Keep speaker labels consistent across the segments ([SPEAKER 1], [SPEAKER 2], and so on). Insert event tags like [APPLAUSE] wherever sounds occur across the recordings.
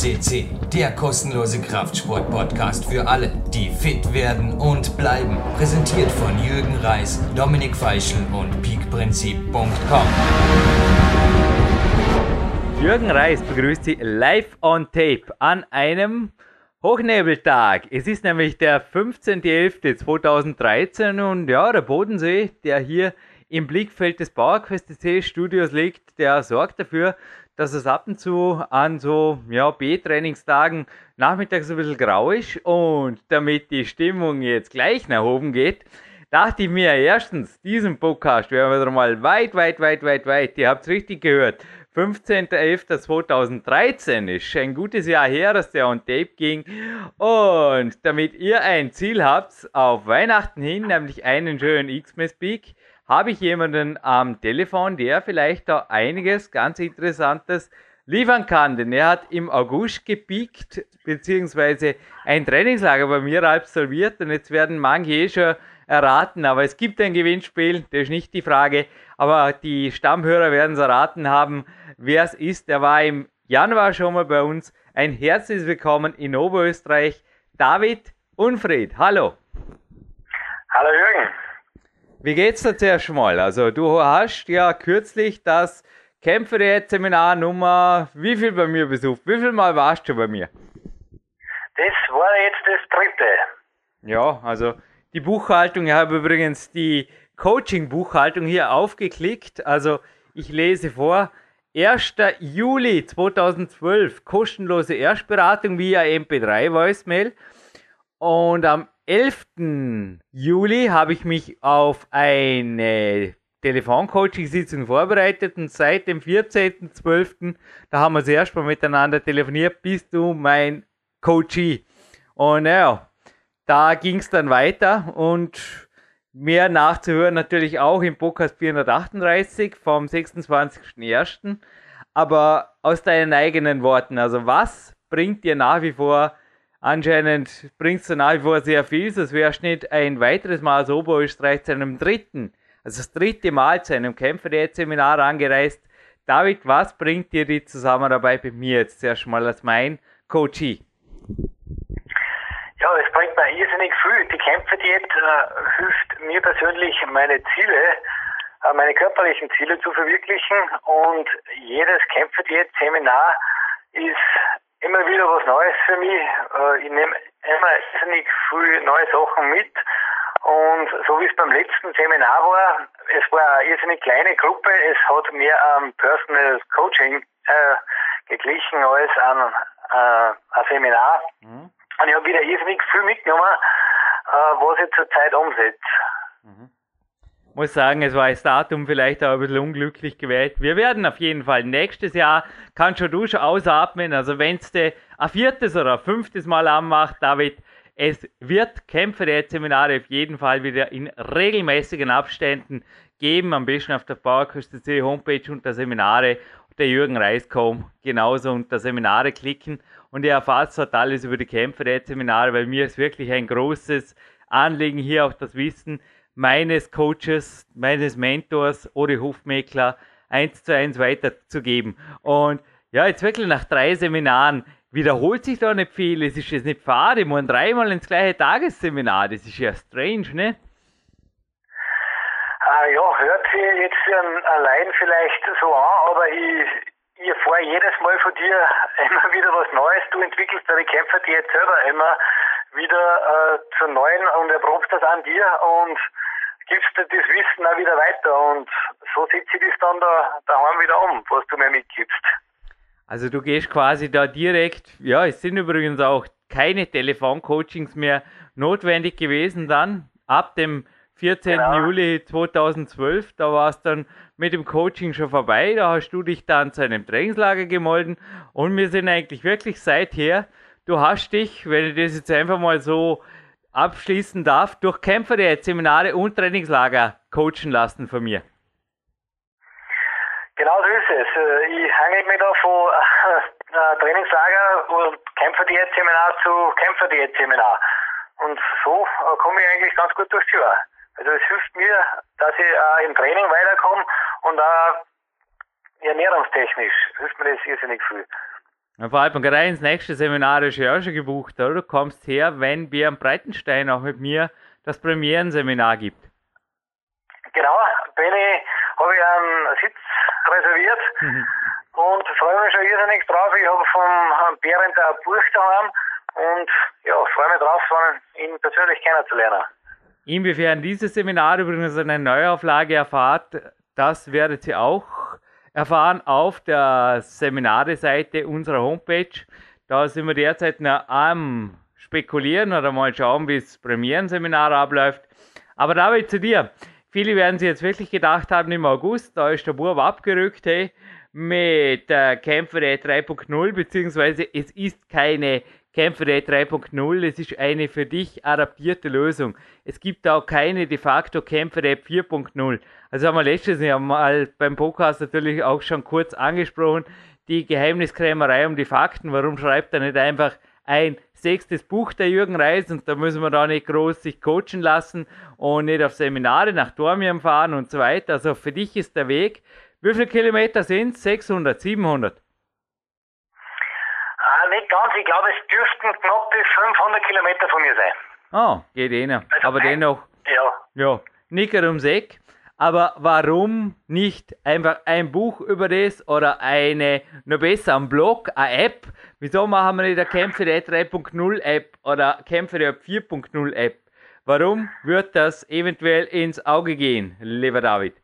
[SPEAKER 1] CC, der kostenlose Kraftsport-Podcast für alle, die fit werden und bleiben. Präsentiert von Jürgen Reis, Dominik Feischl und peakprinzip.com.
[SPEAKER 2] Jürgen Reis begrüßt Sie live on tape an einem Hochnebeltag. Es ist nämlich der 15.11.2013 und ja, der Bodensee, der hier im Blickfeld des PowerQuest C Studios liegt, der sorgt dafür, dass es ab und zu an so ja, B-Trainingstagen nachmittags ein bisschen grau ist und damit die Stimmung jetzt gleich nach oben geht, dachte ich mir erstens, diesen Podcast werden wir mal weit, weit, weit, weit, weit, ihr habt es richtig gehört, 15.11.2013 ist ein gutes Jahr her, dass der on Tape ging. Und damit ihr ein Ziel habt auf Weihnachten hin, nämlich einen schönen Xmas Peak, habe ich jemanden am Telefon, der vielleicht da einiges ganz Interessantes liefern kann. Denn er hat im August gepiekt, beziehungsweise ein Trainingslager bei mir absolviert. Und jetzt werden manche eh schon erraten, aber es gibt ein Gewinnspiel, das ist nicht die Frage. Aber die Stammhörer werden es erraten haben, wer es ist. Er war im Januar schon mal bei uns. Ein herzliches Willkommen in Oberösterreich. David Unfried, hallo.
[SPEAKER 3] Hallo Jürgen.
[SPEAKER 2] Wie geht's dir zuerst mal? Also du hast ja kürzlich das Kämpferdiät-Seminar Nummer wie viel bei mir besucht? Wie viel Mal warst du bei mir?
[SPEAKER 3] Das war jetzt das dritte.
[SPEAKER 2] Ja, also die Buchhaltung, ich habe übrigens die Coaching-Buchhaltung hier aufgeklickt. Also ich lese vor. 1. Juli 2012 kostenlose Erstberatung via MP3 Voicemail. Und am 11. Juli habe ich mich auf eine Telefoncoaching-Sitzung vorbereitet und seit dem 14.12., da haben wir das erste Mal miteinander telefoniert, bist du mein Coachie. Und ja, da ging es dann weiter und mehr nachzuhören natürlich auch im Podcast 438 vom 26.01. Aber aus deinen eigenen Worten, also was bringt dir nach wie vor Anscheinend bringst du nach wie vor sehr viel, sonst wärst nicht ein weiteres Mal aus Oberösterreich zu einem dritten, also das dritte Mal zu einem Kämpferdiät-Seminar angereist. David, was bringt dir die Zusammenarbeit mit mir jetzt zuerst mal als mein Coachie?
[SPEAKER 3] Ja, es bringt mir irrsinnig viel. Die Kämpferdiät äh, hilft mir persönlich, meine Ziele, äh, meine körperlichen Ziele zu verwirklichen und jedes Kämpferdiät-Seminar ist immer wieder was Neues für mich. Äh, ich nehme immer irrsinnig viele neue Sachen mit. Und so wie es beim letzten Seminar war, es war eine irrsinnig kleine Gruppe, es hat mehr am Personal Coaching äh, geglichen als an äh, ein Seminar. Mhm. Und ich habe wieder irrsinnig viel mitgenommen, äh, was ich zurzeit umsetze. Mhm
[SPEAKER 2] muss sagen, es war das Datum vielleicht auch ein bisschen unglücklich gewählt. Wir werden auf jeden Fall nächstes Jahr, kannst schon du schon ausatmen, also wenn es ein viertes oder ein fünftes Mal anmacht, David, es wird Kämpfe der Seminare auf jeden Fall wieder in regelmäßigen Abständen geben, am besten auf der PowerQuest.c Homepage unter Seminare. Der Jürgen Reiskom genauso unter Seminare klicken. Und ihr erfahrt dort alles über die Kämpfe der Seminare, weil mir ist wirklich ein großes Anliegen hier auch das Wissen, meines Coaches, meines Mentors, Ori Hofmeckler, eins zu eins weiterzugeben. Und ja, jetzt wirklich nach drei Seminaren wiederholt sich da nicht viel. Es ist jetzt nicht. Ich meine, dreimal ins gleiche Tagesseminar. Das ist ja strange, ne?
[SPEAKER 3] Ah, ja, hört sich jetzt allein vielleicht so an, aber ich, ich erfahre jedes Mal von dir [LAUGHS] immer wieder was Neues. Du entwickelst deine Kämpfer die jetzt selber immer wieder äh, zu neuen und erprobst das an dir und gibst du das Wissen auch wieder weiter und so setze ich das dann da daheim wieder um, was du mir mitgibst.
[SPEAKER 2] Also du gehst quasi da direkt, ja, es sind übrigens auch keine Telefoncoachings mehr notwendig gewesen dann, ab dem 14. Genau. Juli 2012, da war es dann mit dem Coaching schon vorbei, da hast du dich dann zu einem Trainingslager gemolden und wir sind eigentlich wirklich seither, du hast dich, wenn ich das jetzt einfach mal so abschließen darf, durch Kämpfer der Seminare und Trainingslager coachen lassen von mir.
[SPEAKER 3] Genau so ist es. Äh, ich hänge mich da von äh, Trainingslager und Kämpferdiät-Seminar zu Kämpferdiät-Seminar. Und so äh, komme ich eigentlich ganz gut durchs Jahr. Also es hilft mir, dass ich äh, im Training weiterkomme und auch ernährungstechnisch hilft mir das irrsinnig viel.
[SPEAKER 2] Vor allem gerade ins nächste Seminar ist ja auch schon gebucht, oder? Du kommst her, wenn Björn Breitenstein auch mit mir das Premierenseminar gibt.
[SPEAKER 3] Genau, bin ich, habe ich einen Sitz reserviert mhm. und freue mich schon irrsinnig drauf. Ich habe vom Bären ein Buch daheim und ja, freue mich drauf, ihn persönlich kennenzulernen.
[SPEAKER 2] Inwiefern dieses Seminar übrigens eine Neuauflage erfahrt, das werdet ihr auch erfahren auf der Seminare-Seite unserer Homepage. Da sind wir derzeit noch am Spekulieren oder mal schauen, wie das Premierenseminar abläuft. Aber David, zu dir. Viele werden sich jetzt wirklich gedacht haben, im August, da ist der Bub abgerückt, hey, mit der Kämpfer 3.0, beziehungsweise es ist keine Kämpfer 3.0, es ist eine für dich adaptierte Lösung. Es gibt auch keine de facto Kämpfer 4.0. Also haben wir letztes Jahr mal beim Podcast natürlich auch schon kurz angesprochen, die Geheimniskrämerei um die Fakten. Warum schreibt er nicht einfach ein sechstes Buch der Jürgen Reis und da müssen wir da nicht groß sich coachen lassen und nicht auf Seminare nach Dormium fahren und so weiter. Also für dich ist der Weg. Wie viele Kilometer sind es? 600, 700?
[SPEAKER 3] Ah, nicht ganz. Ich glaube, es dürften knapp bis 500 Kilometer von mir sein.
[SPEAKER 2] Oh, geht eh noch. Also Aber dennoch. Ja. Ja. Nicker ums Eck. Aber warum nicht einfach ein Buch über das oder eine, noch besser, ein Blog, eine App? Wieso machen wir nicht eine Kämpfe 3.0 App oder Kämpfe 4.0 App? Warum wird das eventuell ins Auge gehen, lieber David?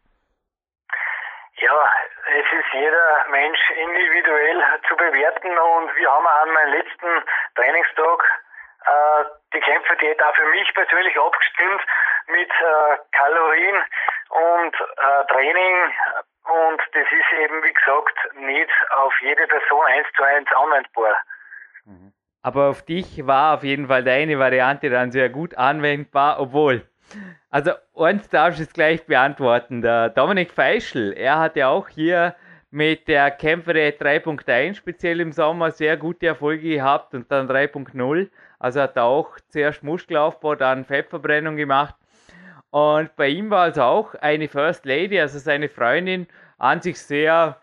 [SPEAKER 3] Ja, es ist jeder Mensch individuell zu bewerten und wir haben an meinem letzten Trainingstag äh, die Kämpferdiät auch für mich persönlich abgestimmt mit äh, Kalorien und äh, Training und das ist eben, wie gesagt, nicht auf jede Person eins zu eins anwendbar.
[SPEAKER 2] Mhm. Aber auf dich war auf jeden Fall deine Variante dann sehr gut anwendbar, obwohl. Also, eins darfst du es gleich beantworten. Der Dominik Feischl, er hat ja auch hier mit der Kämpfere 3.1 speziell im Sommer sehr gute Erfolge gehabt und dann 3.0. Also hat er auch zuerst Muskelaufbau, dann Fettverbrennung gemacht und bei ihm war es auch eine First Lady, also seine Freundin, an sich sehr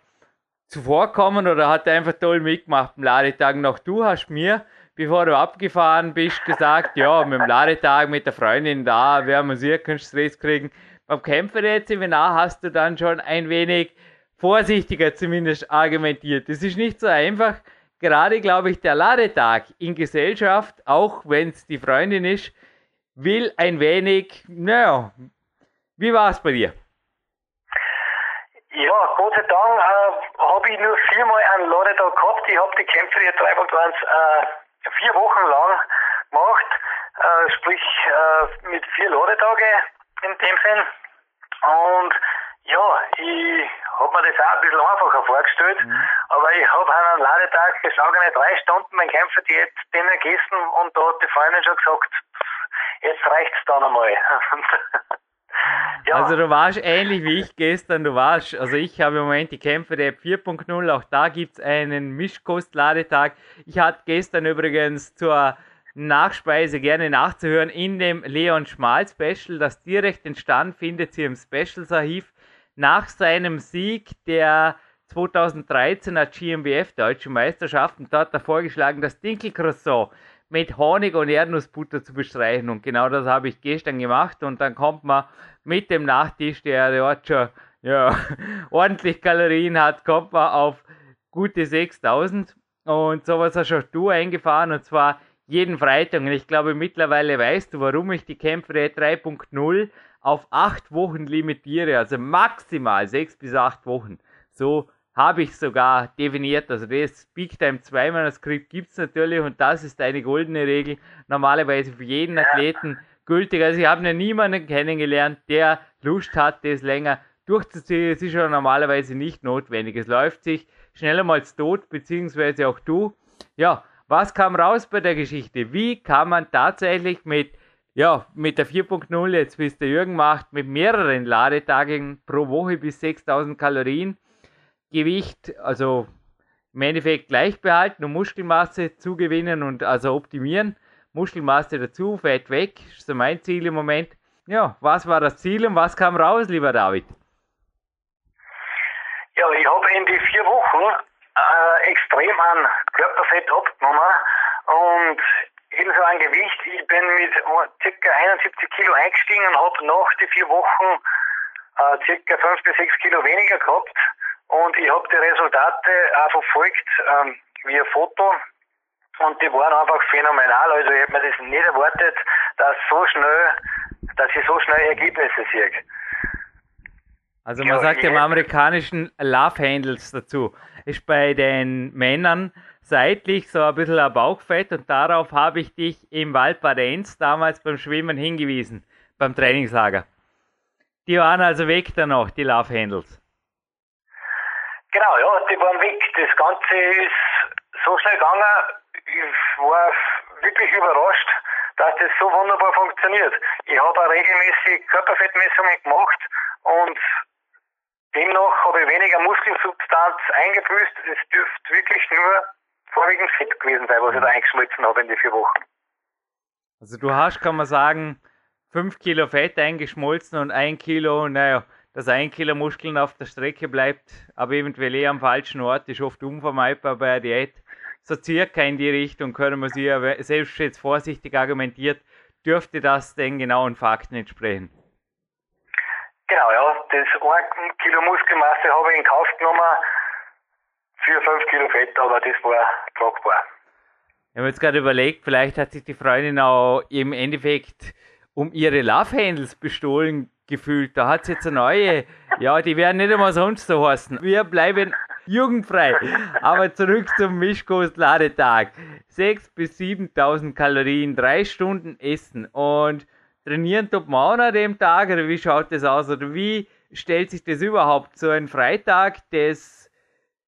[SPEAKER 2] zuvorkommen oder hat einfach toll mitgemacht am Ladetag. Noch du hast mir, bevor du abgefahren bist, gesagt, ja, mit dem Ladetag mit der Freundin da werden wir sicher keinen Stress kriegen. Beim Kämpferät-Seminar hast du dann schon ein wenig vorsichtiger zumindest argumentiert. Das ist nicht so einfach. Gerade, glaube ich, der Ladetag in Gesellschaft, auch wenn es die Freundin ist, will ein wenig, naja, wie war es bei dir?
[SPEAKER 3] Ja, Gott sei Dank äh, habe ich nur viermal einen Ladetag gehabt. Ich habe die Kämpfe hier 3.1 äh, vier Wochen lang gemacht, äh, sprich äh, mit vier Ladetagen in dem Sinn. Und ja, ich habe mir das auch ein bisschen einfacher vorgestellt, mhm. aber ich habe an einem Ladetag geschlagene drei Stunden mein Kämpferdiät gegessen und da hat die Freundin schon gesagt, jetzt reicht's dann einmal. [LAUGHS]
[SPEAKER 2] ja. Also du warst ähnlich wie ich gestern, du warst, also ich habe im Moment die Kämpfe der 4.0, auch da gibt es einen Mischkostladetag. Ich hatte gestern übrigens zur Nachspeise gerne nachzuhören in dem Leon Schmal Special, das direkt entstand, findet ihr im Specials Archiv nach seinem Sieg der 2013er GmbF Deutschen Meisterschaften. Da hat er vorgeschlagen, das Dinkelcroissant mit Honig und Erdnussbutter zu bestreichen. Und genau das habe ich gestern gemacht. Und dann kommt man mit dem Nachtisch, der dort schon ja, [LAUGHS] ordentlich Kalorien hat, kommt man auf gute 6000. Und sowas hast auch du eingefahren. Und zwar jeden Freitag. Und ich glaube, mittlerweile weißt du, warum ich die Kämpfe 3.0 auf 8 Wochen limitiere. Also maximal 6 bis 8 Wochen. So habe ich sogar definiert. Also das Big Time 2 Manuskript gibt es natürlich und das ist eine goldene Regel, normalerweise für jeden Athleten gültig. Also ich habe noch niemanden kennengelernt, der Lust hat, das länger durchzuziehen. Es ist ja normalerweise nicht notwendig. Es läuft sich schneller mal tot, beziehungsweise auch du. Ja, was kam raus bei der Geschichte? Wie kann man tatsächlich mit ja, mit der 4.0 jetzt, wie es der Jürgen macht, mit mehreren Ladetagen pro Woche bis 6000 Kalorien Gewicht, also im Endeffekt gleich behalten und Muskelmasse zugewinnen und also optimieren. Muskelmasse dazu, Fett weg, ist so mein Ziel im Moment. Ja, was war das Ziel und was kam raus, lieber David?
[SPEAKER 3] Ja, ich habe in die vier Wochen äh, extrem an Körperfett abgenommen und ebenso an Gewicht. Ich bin mit ca. 71 Kilo eingestiegen und habe nach die vier Wochen äh, ca. 5 bis 6 Kilo weniger gehabt. Und ich habe die Resultate auch verfolgt ähm, via Foto. Und die waren einfach phänomenal. Also ich habe mir das nicht erwartet, dass so schnell, dass ich so schnell Ergebnisse sehe.
[SPEAKER 2] Also man ja, sagt im amerikanischen Love Handles dazu. Ist bei den Männern seitlich so ein bisschen ein Bauchfett und darauf habe ich dich im Wald Badenz damals beim Schwimmen hingewiesen, beim Trainingslager. Die waren also weg dann noch, die Love Handles.
[SPEAKER 3] Genau, ja, die waren weg. Das Ganze ist so schnell gegangen. Ich war wirklich überrascht, dass das so wunderbar funktioniert. Ich habe regelmäßig Körperfettmessungen gemacht und demnach habe ich weniger Muskelsubstanz eingebüßt. Es dürfte wirklich nur vorwiegend Fett gewesen sein, was ich da eingeschmolzen habe in die vier Wochen.
[SPEAKER 2] Also du hast, kann man sagen, 5 Kilo Fett eingeschmolzen und ein Kilo, naja, dass ein Kilo Muskeln auf der Strecke bleibt, aber eventuell eh am falschen Ort, ist oft unvermeidbar bei einer Diät. So circa in die Richtung können wir sie, aber selbst jetzt vorsichtig argumentiert, dürfte das den genauen Fakten entsprechen.
[SPEAKER 3] Genau, ja, das 1 Kilo Muskelmasse habe ich in Kauf genommen für 5 Kilo Fett, aber das war tragbar.
[SPEAKER 2] Ich habe jetzt gerade überlegt, vielleicht hat sich die Freundin auch im Endeffekt um ihre Love Handles bestohlen gefühlt. Da hat es jetzt eine neue. Ja, die werden nicht immer sonst so heißen. Wir bleiben jugendfrei. Aber zurück zum Mischkost-Ladetag. 6.000 bis 7.000 Kalorien, drei Stunden essen und trainieren tut man auch an dem Tag oder wie schaut das aus oder wie stellt sich das überhaupt so ein Freitag des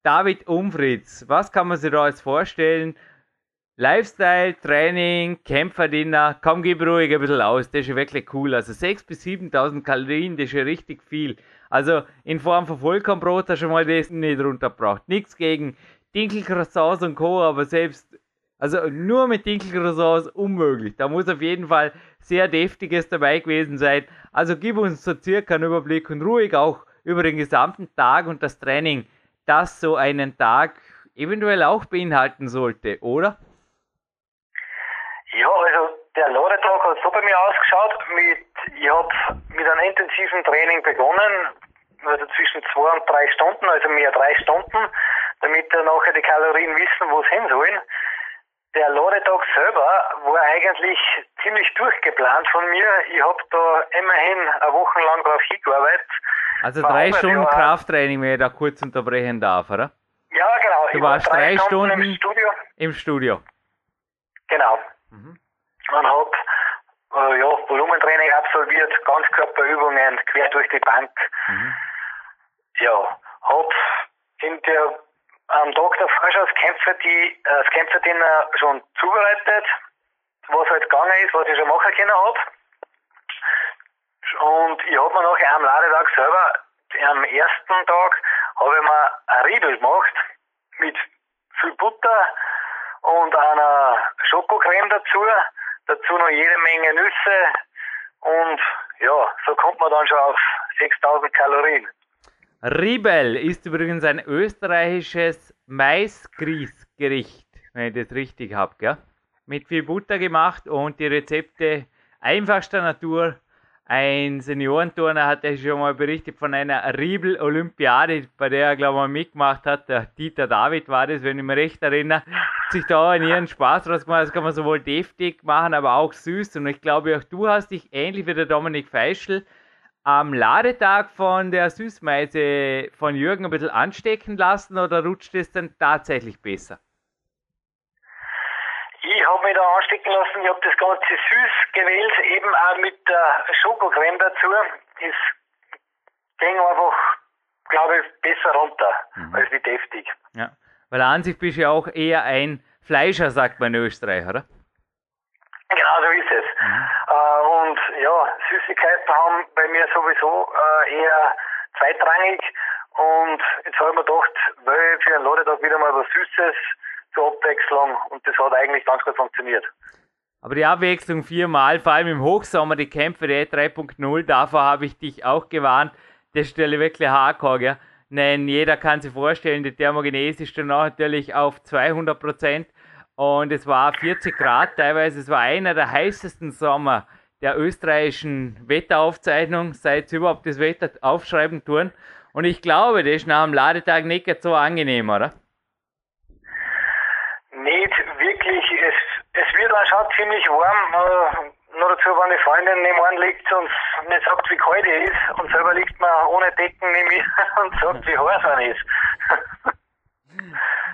[SPEAKER 2] David Umfritz? Was kann man sich da jetzt vorstellen? Lifestyle, Training, Kämpferdiener, komm, gib ruhig ein bisschen aus, das ist wirklich cool. Also 6.000 bis 7.000 Kalorien, das ist ja richtig viel. Also in Form von Vollkornbrot hast du mal das nicht runtergebracht. Nichts gegen Dinkelcroissants und Co., aber selbst, also nur mit Dinkelcroissants unmöglich. Da muss auf jeden Fall sehr deftiges dabei gewesen sein. Also gib uns so circa einen Überblick und ruhig auch über den gesamten Tag und das Training, das so einen Tag eventuell auch beinhalten sollte, oder?
[SPEAKER 3] Ja, also der Ladetag hat so bei mir ausgeschaut. Mit, ich habe mit einem intensiven Training begonnen, also zwischen zwei und drei Stunden, also mehr drei Stunden, damit dann nachher die Kalorien wissen, wo es hin sollen. Der Ladetag selber war eigentlich ziemlich durchgeplant von mir. Ich habe da immerhin eine Woche lang drauf hingearbeitet.
[SPEAKER 2] Also drei Stunden ja, Krafttraining, wenn ich da kurz unterbrechen darf, oder?
[SPEAKER 3] Ja, genau.
[SPEAKER 2] Du warst war drei, drei Stunden, Stunden, im Studio. Im Studio.
[SPEAKER 3] Genau. Mhm. Und habe äh, ja, Volumentraining absolviert, Ganzkörperübungen quer durch die Bank. Mhm. Ja, habe in der am Tag als Kämpfer die als Kämpferdiener schon zubereitet, was halt gegangen ist, was ich schon machen können habe. Und ich habe mir nachher am Ladetag selber, am ersten Tag, habe ich mir ein Riebel gemacht mit viel Butter und einer Schokocreme dazu. Dazu noch jede Menge Nüsse und ja, so kommt man dann schon auf 6000 Kalorien.
[SPEAKER 2] Ribel ist übrigens ein österreichisches Maisgrießgericht, wenn ich das richtig habe, gell? Mit viel Butter gemacht und die Rezepte einfachster Natur ein Seniorenturner hat ja schon mal berichtet von einer Riebel-Olympiade, bei der er, glaube ich, mitgemacht hat. Der Dieter David war das, wenn ich mich recht erinnere. Sich da in ihren Spaß draus gemacht. Das kann man sowohl deftig machen, aber auch süß. Und ich glaube, auch du hast dich ähnlich wie der Dominik Feischl am Ladetag von der Süßmeise von Jürgen ein bisschen anstecken lassen oder rutscht es dann tatsächlich besser?
[SPEAKER 3] Ich habe mich da anstecken lassen, ich habe das Ganze süß gewählt, eben auch mit der Schokocreme dazu. Es ging einfach, glaube ich, besser runter mhm. als wie deftig.
[SPEAKER 2] Ja, weil an sich bist du ja auch eher ein Fleischer, sagt man in Österreich, oder?
[SPEAKER 3] Genau, so ist es. Mhm. Äh, und ja, Süßigkeiten haben bei mir sowieso äh, eher zweitrangig. Und jetzt habe ich mir gedacht, weil für einen Ladetag wieder mal was Süßes zur Abwechslung und das hat eigentlich ganz gut funktioniert.
[SPEAKER 2] Aber die Abwechslung viermal, vor allem im Hochsommer, die Kämpfe der 3.0, davor habe ich dich auch gewarnt. Das stelle wirklich hardcore, gell? Denn jeder kann sich vorstellen, die Thermogenese ist dann natürlich auf 200 Prozent und es war 40 Grad teilweise. Es war einer der heißesten Sommer der österreichischen Wetteraufzeichnung, seit sie überhaupt das Wetter aufschreiben tun. Und ich glaube, das ist nach dem Ladetag nicht so angenehm, oder?
[SPEAKER 3] Nicht wirklich. Es, es wird auch schon ziemlich warm. Äh, nur dazu, wenn die Freundin nebenan liegt und nicht sagt, wie kalt es ist, und selber liegt man ohne Decken neben mir [LAUGHS] und sagt, wie heiß man ist.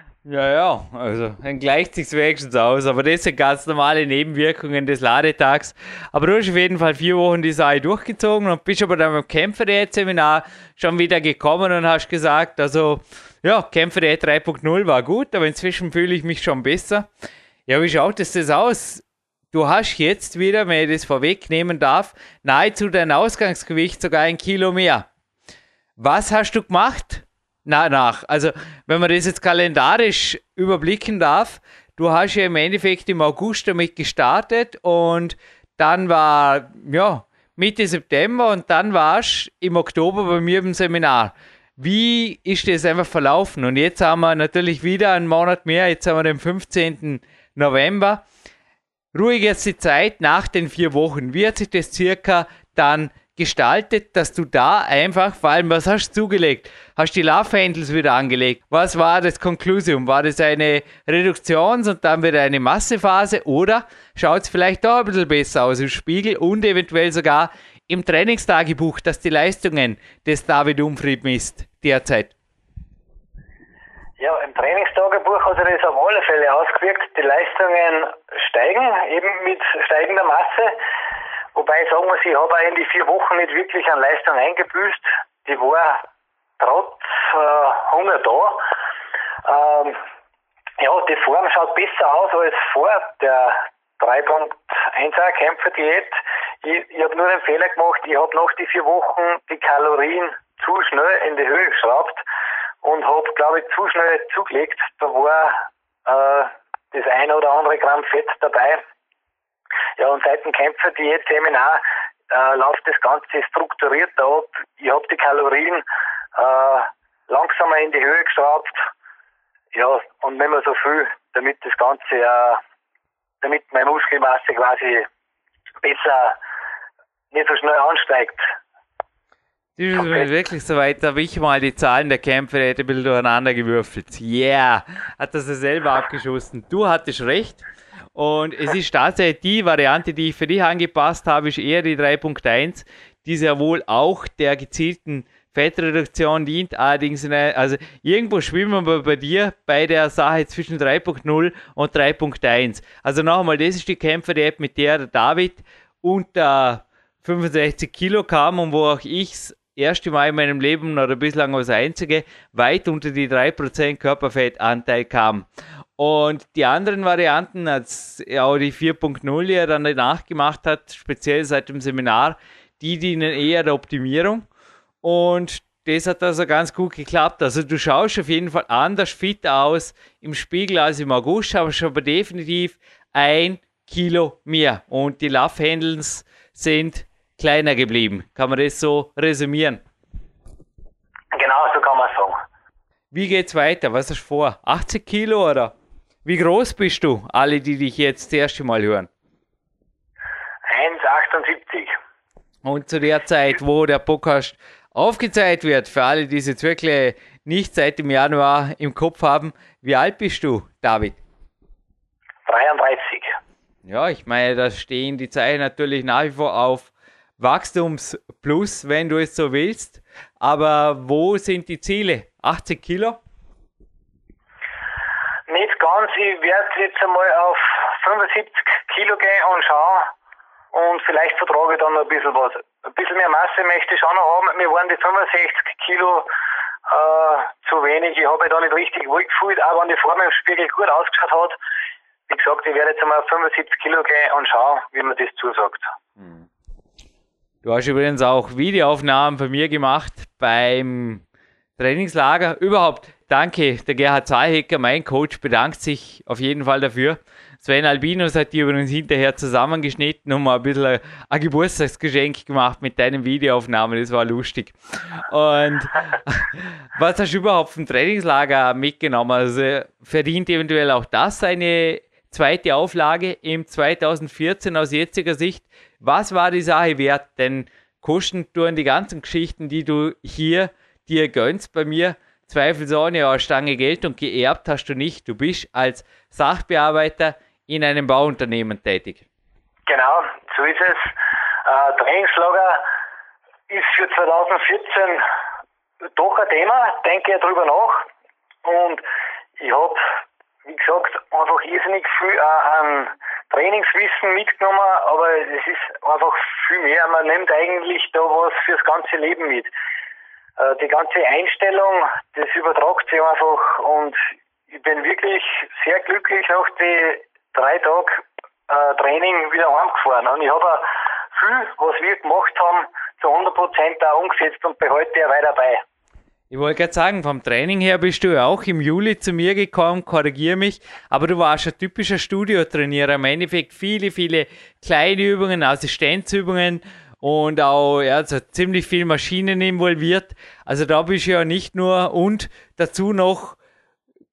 [SPEAKER 3] [LAUGHS]
[SPEAKER 2] Ja, ja, also dann gleicht sich wenigstens aus, aber das sind ganz normale Nebenwirkungen des Ladetags. Aber du hast auf jeden Fall vier Wochen die Sache durchgezogen und bist aber dann beim Kämpfer-Seminar schon wieder gekommen und hast gesagt, also ja, Kämpfer 3.0 war gut, aber inzwischen fühle ich mich schon besser. Ja, wie schaut es das aus? Du hast jetzt wieder, wenn ich das vorwegnehmen darf, nahezu dein Ausgangsgewicht sogar ein Kilo mehr. Was hast du gemacht? Na, nach. Also, wenn man das jetzt kalendarisch überblicken darf, du hast ja im Endeffekt im August damit gestartet und dann war, ja, Mitte September und dann warst du im Oktober bei mir im Seminar. Wie ist das einfach verlaufen? Und jetzt haben wir natürlich wieder einen Monat mehr, jetzt haben wir den 15. November. Ruhig jetzt die Zeit nach den vier Wochen. Wie hat sich das circa dann gestaltet, dass du da einfach, vor allem, was hast du zugelegt? Hast die Love Handles wieder angelegt? Was war das Konklusium? War das eine Reduktions- und dann wieder eine Massephase oder schaut es vielleicht da ein bisschen besser aus im Spiegel und eventuell sogar im Trainingstagebuch, das die Leistungen des David Umfried misst derzeit?
[SPEAKER 3] Ja, im Trainingstagebuch hat sich das auf alle Fälle ausgewirkt. Die Leistungen steigen, eben mit steigender Masse. Wobei sagen wir, ich habe die vier Wochen nicht wirklich an Leistung eingebüßt. Die war trotz äh, Hunger da. Ähm, ja, die Form schaut besser aus als vor der 3.1er Kämpferdiät. Ich, ich habe nur einen Fehler gemacht. Ich habe nach die vier Wochen die Kalorien zu schnell in die Höhe geschraubt und habe, glaube ich, zu schnell zugelegt. Da war äh, das eine oder andere Gramm Fett dabei. Ja, und seit dem Kämpfer-Diät-Seminar äh, läuft das Ganze strukturiert ab. Ich habe die Kalorien äh, langsamer in die Höhe geschraubt. Ja, und nicht mehr so viel, damit das Ganze, äh, damit meine Muskelmasse quasi besser, nicht so schnell ansteigt.
[SPEAKER 2] Das ist okay. wirklich soweit, da habe ich mal die Zahlen der Kämpfe ein bisschen durcheinander gewürfelt. Yeah, hat das selber abgeschossen. Du hattest recht. Und es ist tatsächlich die Variante, die ich für dich angepasst habe, ist eher die 3.1, die sehr wohl auch der gezielten Fettreduktion dient. Allerdings, eine, also irgendwo schwimmen wir bei dir bei der Sache zwischen 3.0 und 3.1. Also nochmal, das ist die Kämpfer-App, mit der David unter 65 Kilo kam und wo auch ich erste Mal in meinem Leben oder bislang als einzige weit unter die 3% Körperfettanteil kam. Und die anderen Varianten, als Audi 4.0 ja dann danach gemacht hat, speziell seit dem Seminar, die dienen eher der Optimierung. Und das hat also ganz gut geklappt. Also du schaust auf jeden Fall anders fit aus im Spiegel als im August, aber schon definitiv ein Kilo mehr. Und die Love Handles sind kleiner geblieben. Kann man das so resümieren?
[SPEAKER 3] Genau, so kann man sagen.
[SPEAKER 2] Wie geht's weiter? Was hast du vor? 80 Kilo oder? Wie groß bist du? Alle, die dich jetzt das erste Mal hören.
[SPEAKER 3] 1,78.
[SPEAKER 2] Und zu der Zeit, wo der Podcast aufgezeigt wird, für alle, die es jetzt wirklich nicht seit dem Januar im Kopf haben, wie alt bist du, David?
[SPEAKER 3] 33.
[SPEAKER 2] Ja, ich meine, da stehen die Zeichen natürlich nach wie vor auf Wachstumsplus, wenn du es so willst. Aber wo sind die Ziele? 80 Kilo?
[SPEAKER 3] Nicht ganz. Ich werde jetzt einmal auf 75 Kilo gehen und schauen. Und vielleicht vertrage ich dann noch ein bisschen was. Ein bisschen mehr Masse möchte ich schon noch haben. Mir waren die 65 Kilo äh, zu wenig. Ich habe da nicht richtig wohl gefühlt, auch wenn die Form im Spiegel gut ausgeschaut hat. Wie gesagt, ich werde jetzt einmal auf 75 Kilo gehen und schauen, wie mir das zusagt.
[SPEAKER 2] Du hast übrigens auch Videoaufnahmen von mir gemacht beim Trainingslager. Überhaupt, danke, der Gerhard Zahlhecker, mein Coach, bedankt sich auf jeden Fall dafür. Sven Albinus hat die übrigens hinterher zusammengeschnitten und mal ein bisschen ein Geburtstagsgeschenk gemacht mit deinen Videoaufnahmen. Das war lustig. Und [LAUGHS] was hast du überhaupt vom Trainingslager mitgenommen? Also verdient eventuell auch das eine zweite Auflage im 2014 aus jetziger Sicht? Was war die Sache wert? Denn kosten tun die ganzen Geschichten, die du hier dir gönnst bei mir, zweifelsohne eine Stange Geld und geerbt hast du nicht. Du bist als Sachbearbeiter in einem Bauunternehmen tätig.
[SPEAKER 3] Genau, so ist es. Äh, Trainingslager ist für 2014 doch ein Thema, denke darüber nach. Und ich habe, wie gesagt, einfach irrsinnig viel an Trainingswissen mitgenommen, aber es ist einfach viel mehr. Man nimmt eigentlich da was fürs ganze Leben mit. Äh, die ganze Einstellung, das übertragt sich einfach und ich bin wirklich sehr glücklich nach den drei Tagen äh, Training wieder heimgefahren. Und ich habe viel, was wir gemacht haben, zu 100 Prozent auch umgesetzt und behalte ja weiter bei.
[SPEAKER 2] Ich wollte gerade sagen, vom Training her bist du ja auch im Juli zu mir gekommen, korrigiere mich, aber du warst ein typischer Studiotrainierer. Im Endeffekt viele, viele kleine Übungen, Assistenzübungen und auch ja, also ziemlich viel Maschinen involviert. Also da bist du ja nicht nur und dazu noch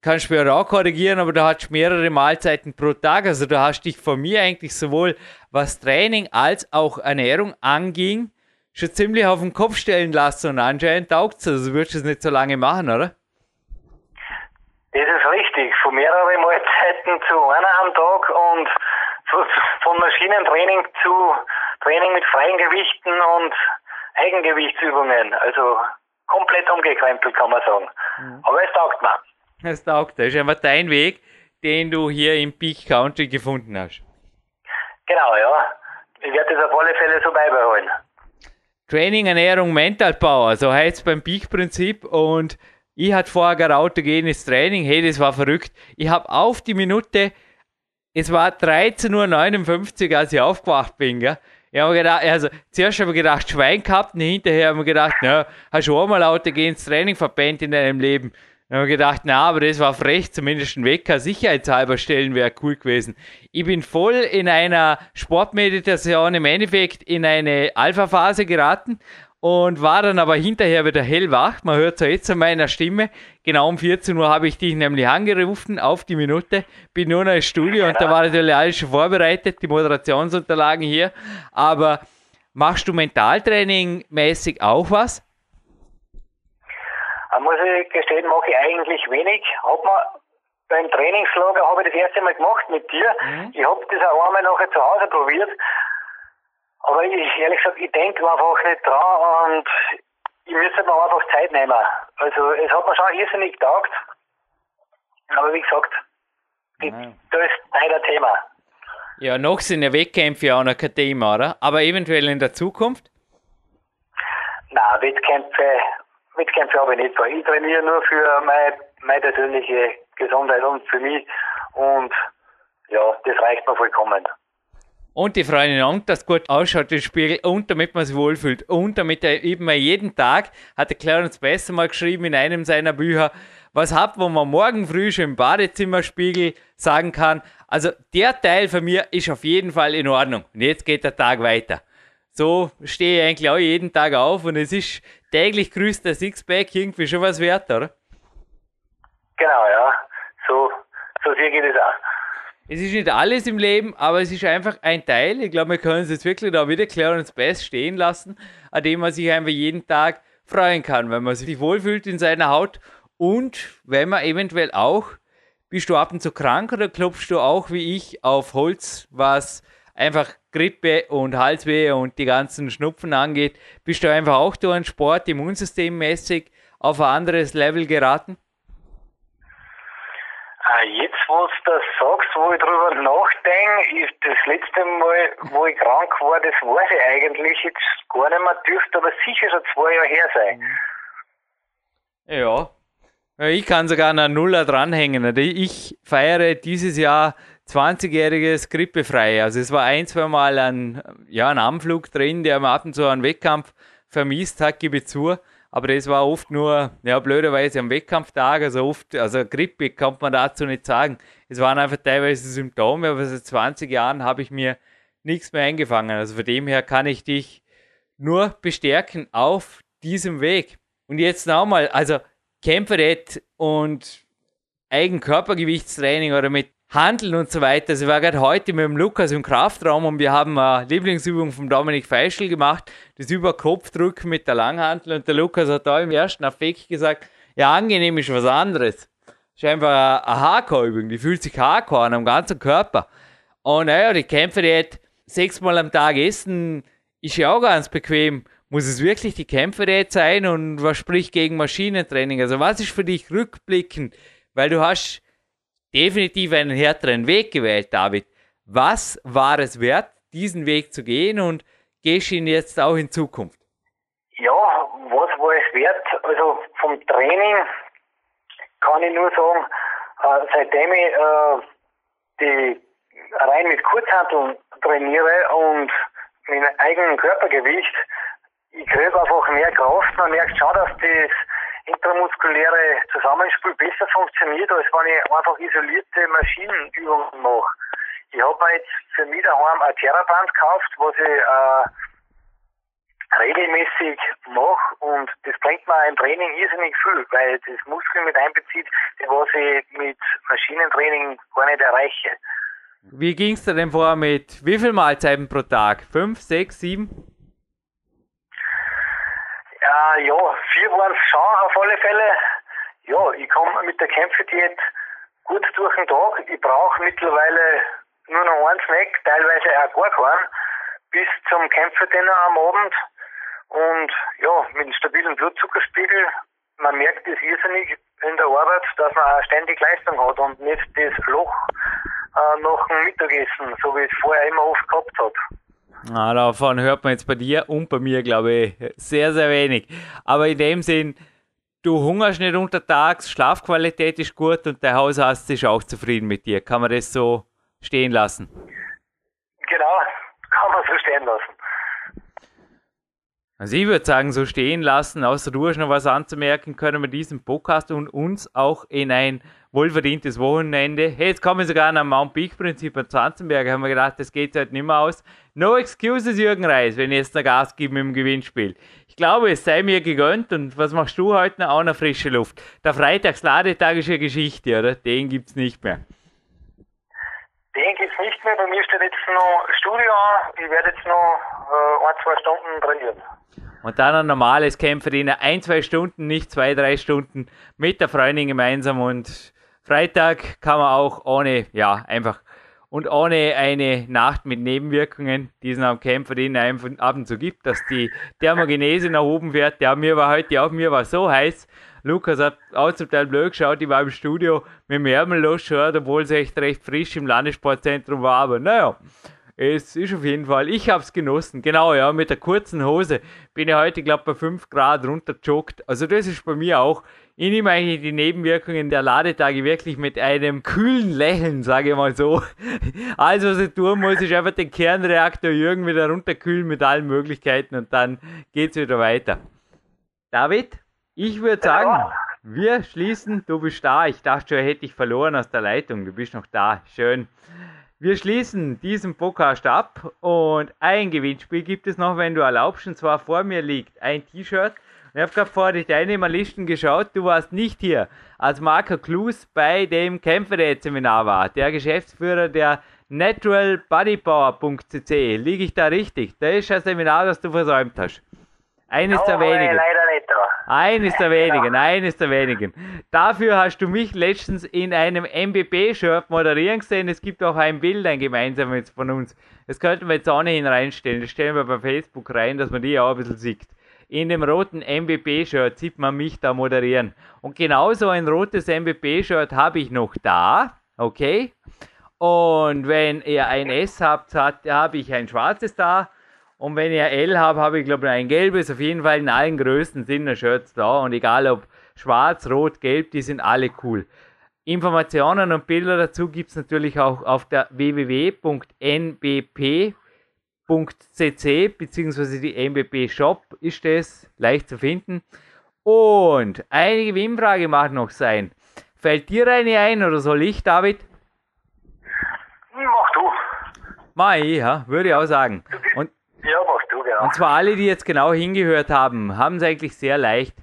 [SPEAKER 2] kannst du mir auch korrigieren, aber du hast mehrere Mahlzeiten pro Tag. Also du hast dich von mir eigentlich sowohl was Training als auch Ernährung anging, schon ziemlich auf den Kopf stellen lassen und anscheinend taugt es. Also würdest du es nicht so lange machen, oder?
[SPEAKER 3] Das ist richtig. Von mehreren Mahlzeiten zu einer am Tag und von Maschinentraining zu Training mit freien Gewichten und Eigengewichtsübungen. Also komplett umgekrempelt, kann man sagen. Mhm. Aber es taugt mir.
[SPEAKER 2] Es taugt. Das ist einfach dein Weg, den du hier im Peak Country gefunden hast.
[SPEAKER 3] Genau, ja. Ich werde das auf alle Fälle so beibehalten.
[SPEAKER 2] Training, Ernährung, Mental Power, so heißt es beim Peak-Prinzip. Und ich hatte vorher gerade autogenes Training. Hey, das war verrückt. Ich habe auf die Minute, es war 13.59 Uhr, als ich aufgewacht bin. Gell? Ich habe gedacht, also zuerst habe ich gedacht, Schwein gehabt, und hinterher habe ich gedacht, na, hast du auch mal autogenes Training verpennt in deinem Leben? Dann habe ich gedacht, na, aber das war frech, zumindest ein Wecker sicherheitshalber stellen wäre cool gewesen. Ich bin voll in einer Sportmeditation im Endeffekt in eine Alpha-Phase geraten und war dann aber hinterher wieder hellwach. Man hört es jetzt an meiner Stimme. Genau um 14 Uhr habe ich dich nämlich angerufen auf die Minute. Bin nur noch im Studio und da war natürlich alles schon vorbereitet, die Moderationsunterlagen hier. Aber machst du Mentaltraining mäßig auch was?
[SPEAKER 3] Muss ich gestehen, mache ich eigentlich wenig. Hab mir beim Trainingslager habe ich das erste Mal gemacht mit dir. Mhm. Ich habe das auch einmal nachher zu Hause probiert. Aber ich, ehrlich gesagt, ich denke einfach nicht dran und ich müsste mir einfach Zeit nehmen. Also es hat mir schon irrsinnig getaugt. Aber wie gesagt, mhm. das ist leider Thema.
[SPEAKER 2] Ja, noch sind ja Wettkämpfe ja auch noch kein Thema, oder? Aber eventuell in der Zukunft?
[SPEAKER 3] Nein, Wettkämpfe Wettkämpfe habe ich nicht vor. Ich trainiere nur für meine, meine persönliche Gesundheit und für mich. Und ja, das reicht mir vollkommen.
[SPEAKER 2] Und die Freundin Angst, dass gut ausschaut, das Spiegel, und damit man sich wohlfühlt. Und damit er eben jeden Tag, hat der Clarence Besser mal geschrieben in einem seiner Bücher, was hat, wo man morgen früh schon im Badezimmerspiegel sagen kann, also der Teil von mir ist auf jeden Fall in Ordnung. Und jetzt geht der Tag weiter. So stehe ich eigentlich auch jeden Tag auf und es ist täglich grüßt der Sixpack irgendwie schon was wert, oder?
[SPEAKER 3] Genau, ja. So, so sehr geht es auch.
[SPEAKER 2] Es ist nicht alles im Leben, aber es ist einfach ein Teil. Ich glaube, wir können es jetzt wirklich da wieder klar und Space stehen lassen, an dem man sich einfach jeden Tag freuen kann, wenn man sich wohlfühlt in seiner Haut und wenn man eventuell auch, bist du ab und zu krank oder klopfst du auch wie ich auf Holz, was einfach Grippe und Halsweh und die ganzen Schnupfen angeht, bist du einfach auch durch einen Sport immunsystemmäßig auf ein anderes Level geraten?
[SPEAKER 3] Ah, jetzt, wo du das sagst, wo ich drüber nachdenke, ist das letzte Mal, wo ich krank war, das weiß ich eigentlich jetzt gar nicht mehr, dürfte aber sicher schon zwei Jahre her sein.
[SPEAKER 2] Ja. Ich kann sogar einen Nuller dranhängen. Ich feiere dieses Jahr 20-jähriges grippefrei. Also es war ein, zwei Mal ein, ja, ein Anflug drin, der am ab und zu einen Wettkampf vermisst hat, gebe ich zu. aber das war oft nur, ja, blöderweise am Wettkampftag, also oft, also Grippe kann man dazu nicht sagen. Es waren einfach teilweise Symptome, aber seit 20 Jahren habe ich mir nichts mehr eingefangen. Also von dem her kann ich dich nur bestärken auf diesem Weg. Und jetzt nochmal, also Kämpferett und Eigenkörpergewichtstraining oder mit Handeln und so weiter. Also ich war gerade heute mit dem Lukas im Kraftraum und wir haben eine Lieblingsübung von Dominik Feischl gemacht, das Überkopfdrücken mit der Langhantel und der Lukas hat da im ersten Affekt gesagt, ja, angenehm ist was anderes. Das ist einfach eine Hardcore-Übung, die fühlt sich Hardcore an am ganzen Körper. Und naja, die Kämpfe, die hat sechsmal am Tag essen, ist ja auch ganz bequem. Muss es wirklich die Kämpfe jetzt sein und was spricht gegen Maschinentraining? Also was ist für dich rückblickend? Weil du hast definitiv einen härteren Weg gewählt, David. Was war es wert, diesen Weg zu gehen und gehst ihn jetzt auch in Zukunft?
[SPEAKER 3] Ja, was war es wert? Also vom Training kann ich nur sagen, äh, seitdem ich äh, die rein mit Kurzhanteln trainiere und mit eigenem Körpergewicht, ich kriege einfach mehr Kraft. Man merkt schon, dass das intramuskuläre Zusammenspiel besser funktioniert, als wenn ich einfach isolierte Maschinenübungen mache. Ich habe mir jetzt für mich daheim ein Theraband gekauft, was ich äh, regelmäßig mache und das bringt mir im Training irrsinnig viel, weil das Muskeln mit einbezieht, was ich mit Maschinentraining gar nicht erreiche.
[SPEAKER 2] Wie ging es dir denn vor mit wie viel Mahlzeiten pro Tag? Fünf, sechs, sieben?
[SPEAKER 3] Äh, ja, vier waren es schon auf alle Fälle. Ja, ich komme mit der Kämpfediät gut durch den Tag. Ich brauche mittlerweile nur noch einen Snack, teilweise auch gar keinen, bis zum Kämpferdinner am Abend. Und ja, mit einem stabilen Blutzuckerspiegel, man merkt es irrsinnig in der Arbeit, dass man auch ständig Leistung hat und nicht das Loch äh, nach dem Mittagessen, so wie es vorher immer oft gehabt hat.
[SPEAKER 2] Ah, davon hört man jetzt bei dir und bei mir, glaube ich, sehr, sehr wenig. Aber in dem Sinn, du hungerst nicht untertags, Schlafqualität ist gut und der Hausarzt ist auch zufrieden mit dir. Kann man das so stehen lassen?
[SPEAKER 3] Genau, kann man so stehen lassen.
[SPEAKER 2] Also ich würde sagen, so stehen lassen, außer du hast noch was anzumerken, können wir diesen Podcast und uns auch in ein wohlverdientes Wochenende. Hey, jetzt kommen wir sogar am Mount Peak Prinzip an Zanzenberg, haben wir gedacht, das geht halt nicht mehr aus. No excuses, Jürgen Reis, wenn ich jetzt noch Gas gebe im Gewinnspiel. Ich glaube, es sei mir gegönnt und was machst du heute noch? Auch noch frische Luft. Der Freitagsladetag ist ja Geschichte, oder? Den gibt's nicht mehr.
[SPEAKER 3] Den gibt's nicht mehr. Bei mir steht jetzt noch Studio an. Ich werde jetzt noch äh, ein, zwei Stunden trainieren.
[SPEAKER 2] Und dann ein normales Kämpferin, ein, zwei Stunden, nicht zwei, drei Stunden mit der Freundin gemeinsam. Und Freitag kann man auch ohne, ja, einfach und ohne eine Nacht mit Nebenwirkungen, die es am Kämpferin ab und zu gibt, dass die Thermogenese nach oben wird. Ja, mir war heute auch, mir war so heiß. Lukas hat auch zum Teil blöd geschaut, ich war im Studio mit dem Ärmel losgeschaut, obwohl es echt recht frisch im Landessportzentrum war, aber naja, es ist auf jeden Fall, ich habe es genossen. Genau, ja, mit der kurzen Hose bin ich heute, glaube bei 5 Grad runtergejoggt. Also das ist bei mir auch. Ich nehme eigentlich die Nebenwirkungen der Ladetage wirklich mit einem kühlen Lächeln, sage ich mal so. Alles, was ich tun muss, ist einfach den Kernreaktor Jürgen wieder runterkühlen mit allen Möglichkeiten und dann geht es wieder weiter. David, ich würde sagen, wir schließen. Du bist da. Ich dachte schon, hätte ich verloren aus der Leitung. Du bist noch da. Schön. Wir schließen diesen Podcast ab und ein Gewinnspiel gibt es noch, wenn du erlaubst. Und zwar vor mir liegt ein T-Shirt. Ich habe gerade vor die Teilnehmerlisten geschaut. Du warst nicht hier, als Marco Klus bei dem Kämpferät-Seminar war. Der Geschäftsführer der naturalbodypower.cc. Liege ich da richtig? Das ist ein Seminar, das du versäumt hast. Eines der wenigen.
[SPEAKER 3] leider nicht da.
[SPEAKER 2] Eines der wenigen, eines der wenigen. Dafür hast du mich letztens in einem MBB-Shirt moderieren gesehen. Es gibt auch ein Bild, ein gemeinsames von uns. Das könnten wir jetzt auch nicht reinstellen. Das stellen wir bei Facebook rein, dass man die auch ein bisschen sieht. In dem roten MBB-Shirt sieht man mich da moderieren. Und genauso ein rotes MBB-Shirt habe ich noch da. Okay? Und wenn ihr ein S habt, habe ich ein schwarzes da. Und wenn ich ein L habe, habe ich glaube ich ein gelbes. Auf jeden Fall in allen Größen sind da Shirts da. Und egal ob schwarz, rot, gelb, die sind alle cool. Informationen und Bilder dazu gibt es natürlich auch auf der www.nbp.cc bzw. die NBP Shop ist das leicht zu finden. Und eine Gewinnfrage mag noch sein. Fällt dir eine ein oder soll ich, David?
[SPEAKER 3] Mach du.
[SPEAKER 2] Mai, ja, würde ich auch sagen. Und,
[SPEAKER 3] genau.
[SPEAKER 2] und zwar alle, die jetzt genau hingehört haben, haben es eigentlich sehr leicht.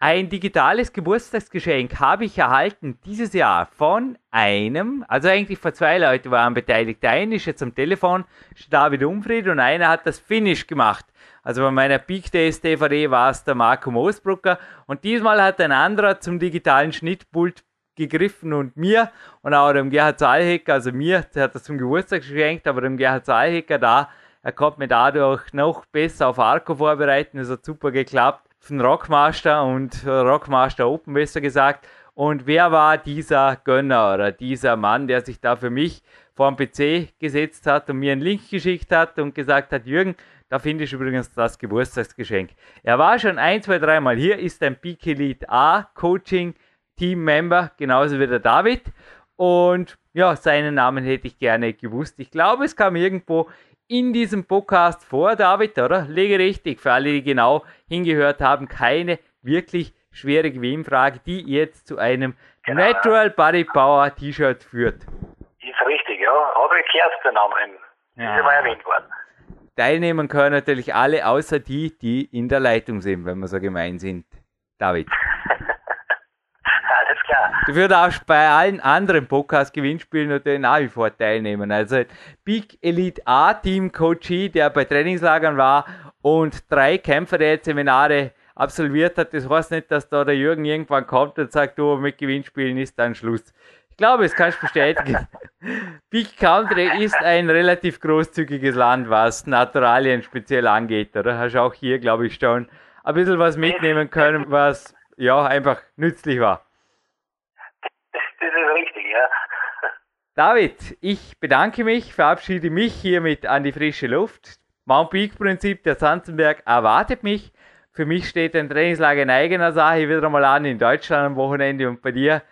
[SPEAKER 2] Ein digitales Geburtstagsgeschenk habe ich erhalten dieses Jahr von einem, also eigentlich von zwei Leuten waren beteiligt. Der eine ist jetzt am Telefon, ist David Umfried und einer hat das Finish gemacht. Also bei meiner Peak Days DVD war es der Marco Moosbrucker und diesmal hat ein anderer zum digitalen Schnittpult gegriffen und mir und auch dem Gerhard Zahlhecker, also mir, der hat das zum Geburtstag geschenkt, aber dem Gerhard Zahlhecker da, er konnte mir dadurch noch besser auf Arco vorbereiten, es hat super geklappt von Rockmaster und Rockmaster Open besser gesagt. Und wer war dieser Gönner oder dieser Mann, der sich da für mich vor dem PC gesetzt hat und mir einen Link geschickt hat und gesagt hat, Jürgen, da finde ich übrigens das Geburtstagsgeschenk. Er war schon ein, zwei, dreimal hier, ist ein Peak Elite A Coaching Team Member, genauso wie der David. Und ja, seinen Namen hätte ich gerne gewusst. Ich glaube, es kam irgendwo in diesem Podcast vor, David, oder? Lege richtig, für alle, die genau hingehört haben, keine wirklich schwere Gewinnfrage, die jetzt zu einem
[SPEAKER 3] Genau,
[SPEAKER 2] Natural Body Power T-Shirt führt.
[SPEAKER 3] Ist richtig, ja. Habe ich gehört, der Name.
[SPEAKER 2] Ja.
[SPEAKER 3] Ist immer erwähnt worden.
[SPEAKER 2] Teilnehmen können natürlich alle, außer die, die in der Leitung sind, wenn wir so gemein sind. David. Du darfst bei allen anderen Podcast-Gewinnspielen natürlich nach wie vor teilnehmen. Also Big Elite A Team Coachee, der bei Trainingslagern war und drei Kämpferseminare absolviert hat. Das heißt nicht, dass da der Jürgen irgendwann kommt und sagt, du, mit Gewinnspielen ist dann Schluss. Ich glaube, das kannst du bestätigen. [LAUGHS] Big Country ist ein relativ großzügiges Land, was Naturalien speziell angeht. Oder hast auch hier, glaube ich, schon ein bisschen was mitnehmen können, was ja einfach nützlich war.
[SPEAKER 3] Das, ist richtig, ja. [LAUGHS]
[SPEAKER 2] David, ich bedanke mich, verabschiede mich hiermit an die frische Luft. Mount Peak Prinzip der Zanzenberg erwartet mich. Für mich steht ein Trainingslager in eigener Sache wieder einmal an in Deutschland am Wochenende und bei dir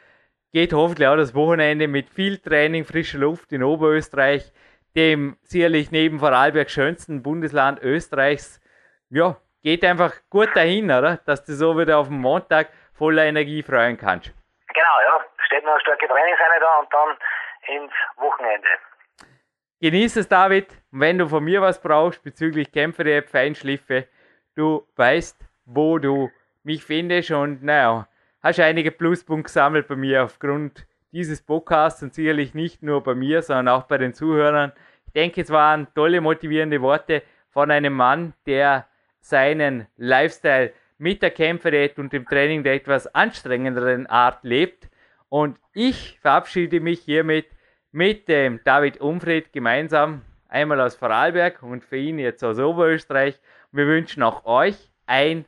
[SPEAKER 2] geht hoffentlich auch das Wochenende mit viel Training, frischer Luft in Oberösterreich, dem sicherlich neben Vorarlberg schönsten Bundesland Österreichs. Ja, geht einfach gut dahin, oder? Dass du so wieder auf dem Montag voller Energie freuen kannst.
[SPEAKER 3] Genau, ja. Steht noch eine starke Trainingseinheit da und dann ins Wochenende.
[SPEAKER 2] Genieß es, David. Und wenn du von mir was brauchst bezüglich Kämpfer-App, Feinschliffe, du weißt, wo du mich findest und naja, hast einige Pluspunkte gesammelt bei mir aufgrund dieses Podcasts und sicherlich nicht nur bei mir, sondern auch bei den Zuhörern. Ich denke, es waren tolle, motivierende Worte von einem Mann, der seinen Lifestyle mit der Kämpferdiät und dem Training der etwas anstrengenderen Art lebt. Und ich verabschiede mich hiermit mit dem David Umfried gemeinsam, einmal aus Vorarlberg und für ihn jetzt aus Oberösterreich. Wir wünschen auch euch ein,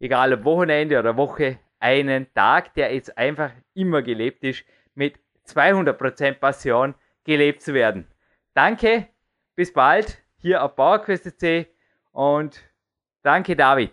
[SPEAKER 2] egal ob Wochenende oder Woche, einen Tag, der jetzt einfach immer gelebt ist, mit 200% Passion gelebt zu werden. Danke, bis bald hier auf PowerQuest.c und danke David.